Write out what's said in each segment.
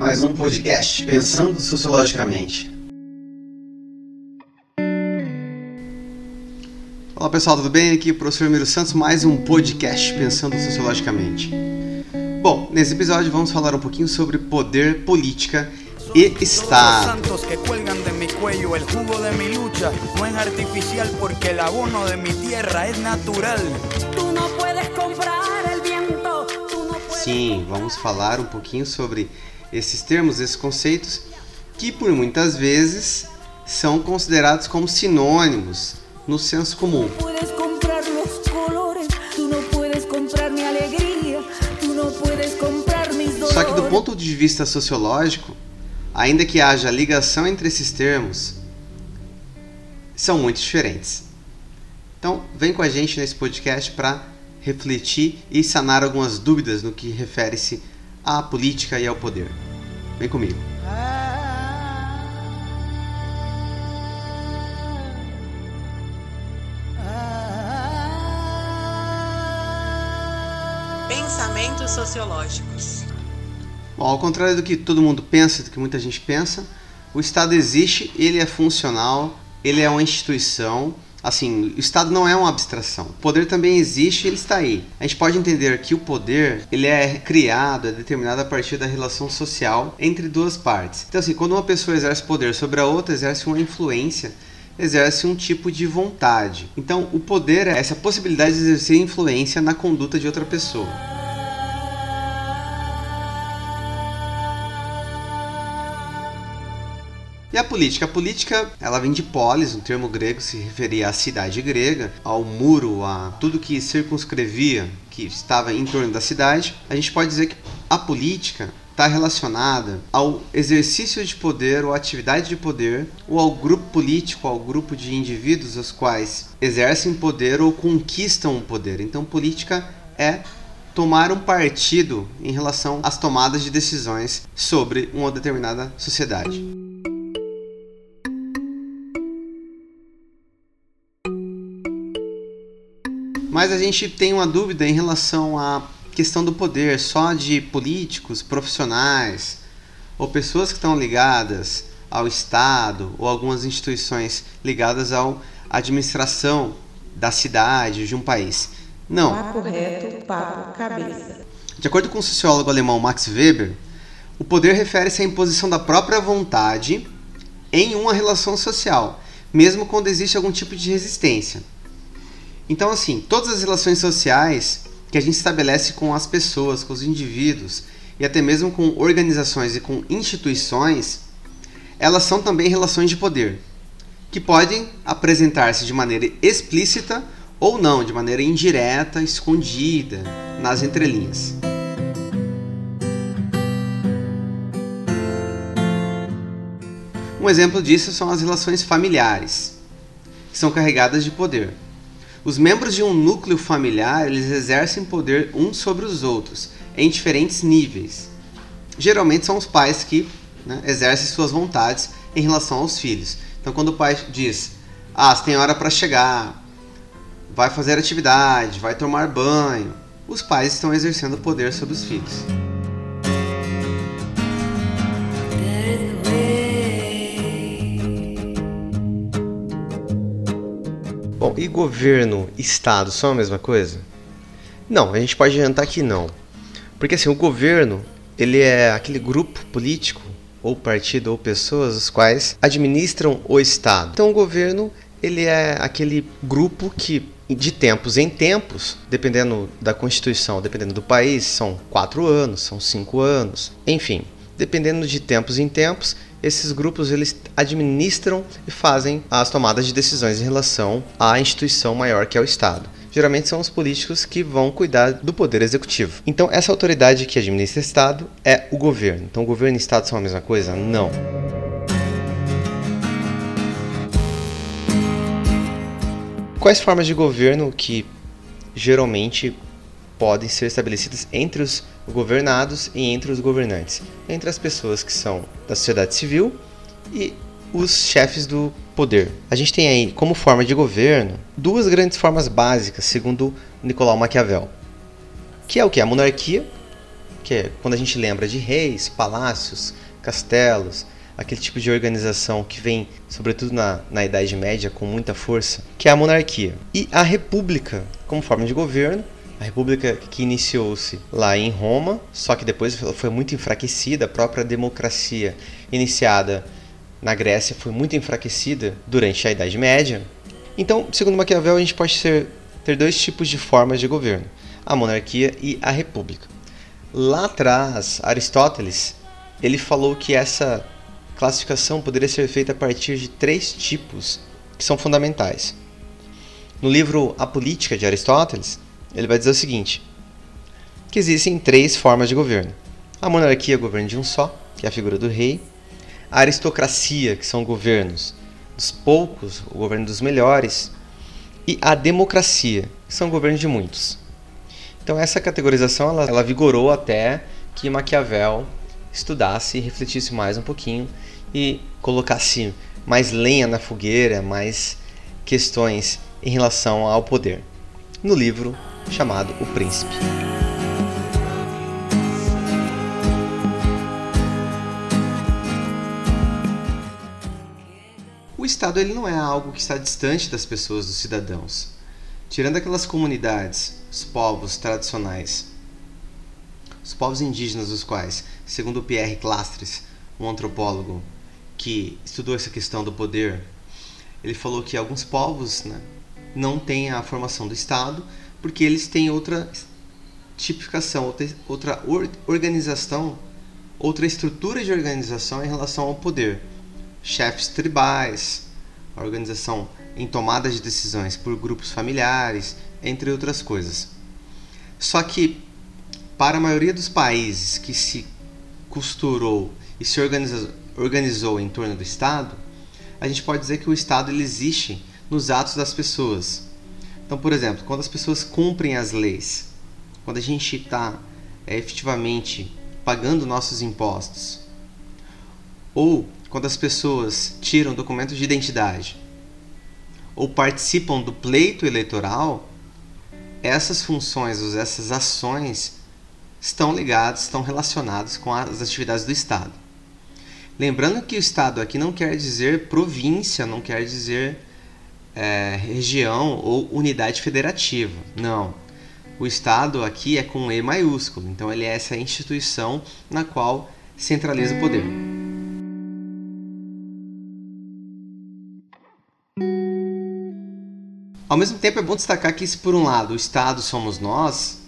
mais um podcast Pensando Sociologicamente. Olá pessoal, tudo bem? Aqui é o professor Miro Santos, mais um podcast Pensando Sociologicamente. Bom, nesse episódio vamos falar um pouquinho sobre poder, política e Estado. Sim, vamos falar um pouquinho sobre esses termos, esses conceitos que por muitas vezes são considerados como sinônimos no senso comum. Só que do ponto de vista sociológico, ainda que haja ligação entre esses termos, são muito diferentes. Então, vem com a gente nesse podcast para refletir e sanar algumas dúvidas no que refere-se à política e ao poder. Vem comigo. Pensamentos sociológicos. Bom, ao contrário do que todo mundo pensa, do que muita gente pensa, o Estado existe, ele é funcional, ele é uma instituição Assim, o Estado não é uma abstração. O poder também existe, ele está aí. A gente pode entender que o poder ele é criado, é determinado a partir da relação social entre duas partes. Então, assim, quando uma pessoa exerce poder sobre a outra, exerce uma influência exerce um tipo de vontade. Então, o poder é essa possibilidade de exercer influência na conduta de outra pessoa. E a política? A política, ela vem de polis, um termo grego se referia à cidade grega, ao muro, a tudo que circunscrevia, que estava em torno da cidade. A gente pode dizer que a política está relacionada ao exercício de poder ou atividade de poder ou ao grupo político, ao grupo de indivíduos os quais exercem poder ou conquistam o poder. Então, política é tomar um partido em relação às tomadas de decisões sobre uma determinada sociedade. Mas a gente tem uma dúvida em relação à questão do poder só de políticos, profissionais ou pessoas que estão ligadas ao Estado ou algumas instituições ligadas à administração da cidade, de um país. Não. Papo reto, papo cabeça. De acordo com o sociólogo alemão Max Weber, o poder refere-se à imposição da própria vontade em uma relação social, mesmo quando existe algum tipo de resistência. Então, assim, todas as relações sociais que a gente estabelece com as pessoas, com os indivíduos e até mesmo com organizações e com instituições, elas são também relações de poder, que podem apresentar-se de maneira explícita ou não, de maneira indireta, escondida, nas entrelinhas. Um exemplo disso são as relações familiares, que são carregadas de poder. Os membros de um núcleo familiar eles exercem poder uns sobre os outros em diferentes níveis. Geralmente são os pais que né, exercem suas vontades em relação aos filhos. Então, quando o pai diz: Ah, você tem hora para chegar, vai fazer atividade, vai tomar banho, os pais estão exercendo poder sobre os filhos. E governo, estado são a mesma coisa? Não, a gente pode adiantar que não. Porque assim, o governo, ele é aquele grupo político ou partido ou pessoas os quais administram o estado. Então o governo, ele é aquele grupo que de tempos em tempos, dependendo da constituição, dependendo do país, são quatro anos, são cinco anos, enfim, dependendo de tempos em tempos, esses grupos eles administram e fazem as tomadas de decisões em relação à instituição maior que é o Estado. Geralmente são os políticos que vão cuidar do poder executivo. Então, essa autoridade que administra o Estado é o governo. Então, governo e Estado são a mesma coisa? Não. Quais formas de governo que geralmente podem ser estabelecidas entre os governados e entre os governantes, entre as pessoas que são da sociedade civil e os chefes do poder. A gente tem aí como forma de governo duas grandes formas básicas, segundo Nicolau Maquiavel, que é o que a monarquia que é quando a gente lembra de reis, palácios, castelos, aquele tipo de organização que vem, sobretudo na, na Idade Média, com muita força, que é a monarquia. E a república, como forma de governo, a república que iniciou-se lá em Roma, só que depois foi muito enfraquecida, a própria democracia iniciada na Grécia foi muito enfraquecida durante a Idade Média. Então, segundo Maquiavel, a gente pode ser, ter dois tipos de formas de governo: a monarquia e a república. Lá atrás, Aristóteles ele falou que essa classificação poderia ser feita a partir de três tipos que são fundamentais. No livro A Política de Aristóteles, ele vai dizer o seguinte: que existem três formas de governo. A monarquia o governo de um só, que é a figura do rei. A aristocracia, que são governos dos poucos, o governo dos melhores. E a democracia, que são governos de muitos. Então essa categorização ela, ela vigorou até que Maquiavel estudasse e refletisse mais um pouquinho e colocasse mais lenha na fogueira, mais questões em relação ao poder. No livro chamado O Príncipe. O Estado ele não é algo que está distante das pessoas, dos cidadãos. Tirando aquelas comunidades, os povos tradicionais, os povos indígenas dos quais, segundo Pierre Clastres, um antropólogo que estudou essa questão do poder, ele falou que alguns povos né, não têm a formação do Estado porque eles têm outra tipificação, outra organização, outra estrutura de organização em relação ao poder. Chefes tribais, a organização em tomada de decisões por grupos familiares, entre outras coisas. Só que, para a maioria dos países que se costurou e se organizou, organizou em torno do Estado, a gente pode dizer que o Estado ele existe nos atos das pessoas. Então, por exemplo, quando as pessoas cumprem as leis, quando a gente está é, efetivamente pagando nossos impostos, ou quando as pessoas tiram documentos de identidade, ou participam do pleito eleitoral, essas funções, essas ações estão ligadas, estão relacionadas com as atividades do Estado. Lembrando que o Estado aqui não quer dizer província, não quer dizer é, região ou unidade federativa. Não. O Estado aqui é com E maiúsculo, então ele é essa instituição na qual centraliza o poder. Ao mesmo tempo, é bom destacar que, se por um lado o Estado somos nós,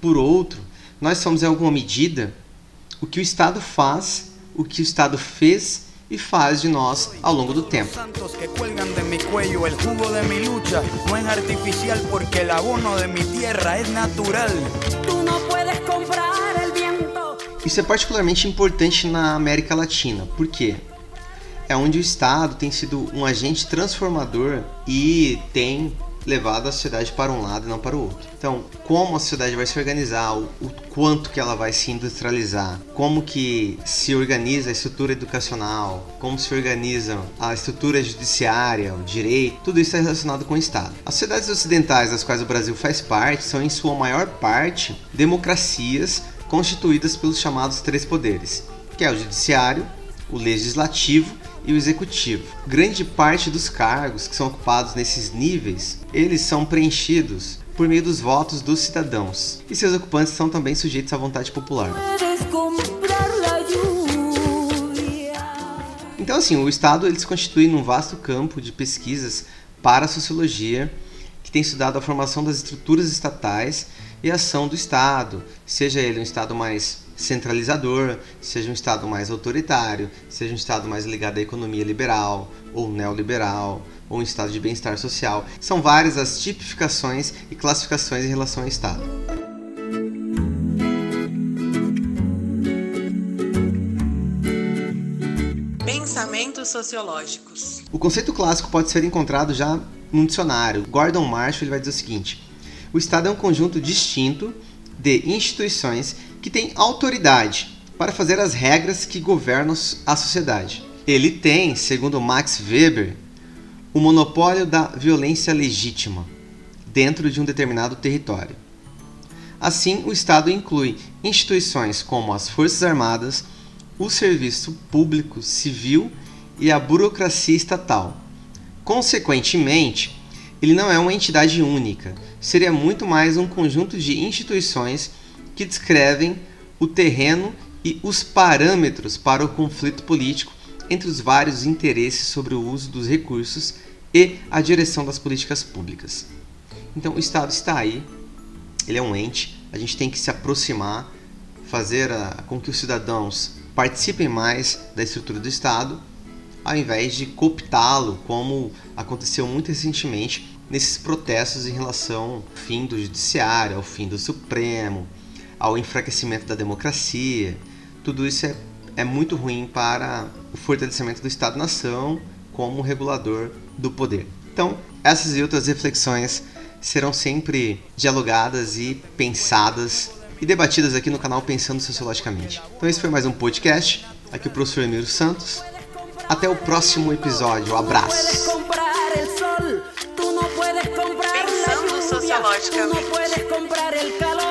por outro, nós somos em alguma medida o que o Estado faz, o que o Estado fez e faz de nós ao longo do tempo. Isso é particularmente importante na América Latina, por quê? É onde o Estado tem sido um agente transformador e tem levado a sociedade para um lado e não para o outro. Então, como a sociedade vai se organizar, o, o, quanto que ela vai se industrializar, como que se organiza a estrutura educacional, como se organiza a estrutura judiciária, o direito, tudo isso é relacionado com o Estado. As sociedades ocidentais das quais o Brasil faz parte são, em sua maior parte, democracias constituídas pelos chamados três poderes, que é o judiciário, o legislativo e o executivo. Grande parte dos cargos que são ocupados nesses níveis, eles são preenchidos por meio dos votos dos cidadãos. E seus ocupantes são também sujeitos à vontade popular. Então assim, o Estado ele se constitui num vasto campo de pesquisas para a sociologia que tem estudado a formação das estruturas estatais e a ação do Estado, seja ele um Estado mais centralizador, seja um Estado mais autoritário, seja um Estado mais ligado à economia liberal ou neoliberal, ou um Estado de bem-estar social. São várias as tipificações e classificações em relação ao Estado. Pensamentos sociológicos. O conceito clássico pode ser encontrado já num dicionário. Gordon Marshall ele vai dizer o seguinte: o Estado é um conjunto distinto de instituições que tem autoridade para fazer as regras que governam a sociedade. Ele tem, segundo Max Weber, o monopólio da violência legítima dentro de um determinado território. Assim, o Estado inclui instituições como as Forças Armadas, o serviço público civil e a burocracia estatal. Consequentemente, ele não é uma entidade única, seria muito mais um conjunto de instituições que descrevem o terreno e os parâmetros para o conflito político entre os vários interesses sobre o uso dos recursos e a direção das políticas públicas. Então, o Estado está aí, ele é um ente, a gente tem que se aproximar, fazer a, com que os cidadãos participem mais da estrutura do Estado, ao invés de cooptá-lo, como aconteceu muito recentemente nesses protestos em relação ao fim do Judiciário, ao fim do Supremo, ao enfraquecimento da democracia. Tudo isso é, é muito ruim para o fortalecimento do Estado-nação como regulador do poder. Então, essas e outras reflexões serão sempre dialogadas e pensadas e debatidas aqui no canal Pensando Sociologicamente. Então esse foi mais um podcast. Aqui o professor Emílio Santos. Até o próximo episódio. Um abraço. Pensando sociologicamente.